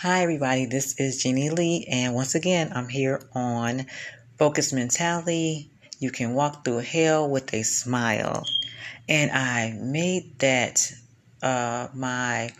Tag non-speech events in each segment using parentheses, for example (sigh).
Hi, everybody. This is Jeannie Lee, and once again, I'm here on Focus Mentality. You can walk through hell with a smile. And I made that uh, my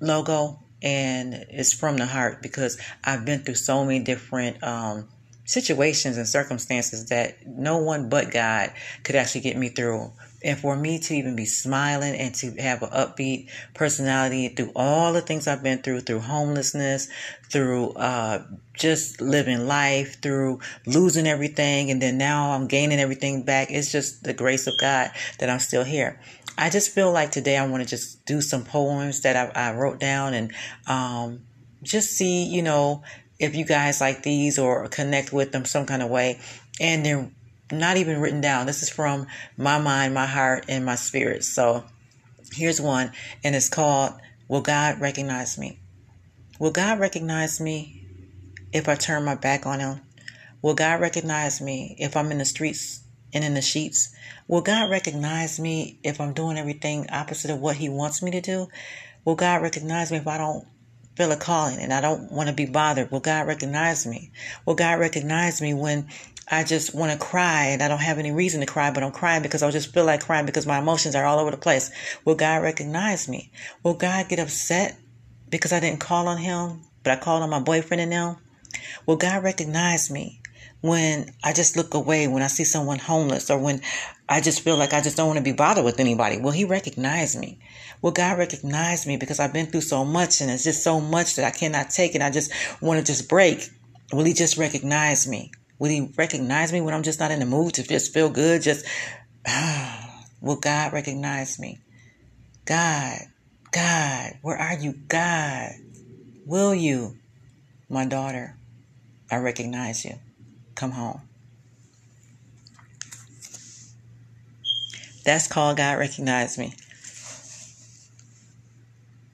logo, and it's from the heart because I've been through so many different um, situations and circumstances that no one but God could actually get me through. And for me to even be smiling and to have an upbeat personality through all the things I've been through, through homelessness, through uh, just living life, through losing everything, and then now I'm gaining everything back. It's just the grace of God that I'm still here. I just feel like today I want to just do some poems that I, I wrote down and um, just see, you know, if you guys like these or connect with them some kind of way. And they're not even written down. This is from my mind, my heart, and my spirit. So here's one, and it's called Will God Recognize Me? Will God recognize me if I turn my back on Him? Will God recognize me if I'm in the streets and in the sheets? Will God recognize me if I'm doing everything opposite of what He wants me to do? Will God recognize me if I don't feel a calling and I don't want to be bothered. Will God recognize me? Will God recognize me when I just want to cry and I don't have any reason to cry, but I'm crying because I just feel like crying because my emotions are all over the place. Will God recognize me? Will God get upset because I didn't call on him, but I called on my boyfriend and them? Will God recognize me when I just look away, when I see someone homeless, or when I just feel like I just don't want to be bothered with anybody? Will He recognize me? Will God recognize me because I've been through so much and it's just so much that I cannot take and I just want to just break? Will He just recognize me? Will He recognize me when I'm just not in the mood to just feel good? Just, (sighs) will God recognize me? God, God, where are you, God? Will you, my daughter? I recognize you. Come home. That's called God Recognize Me.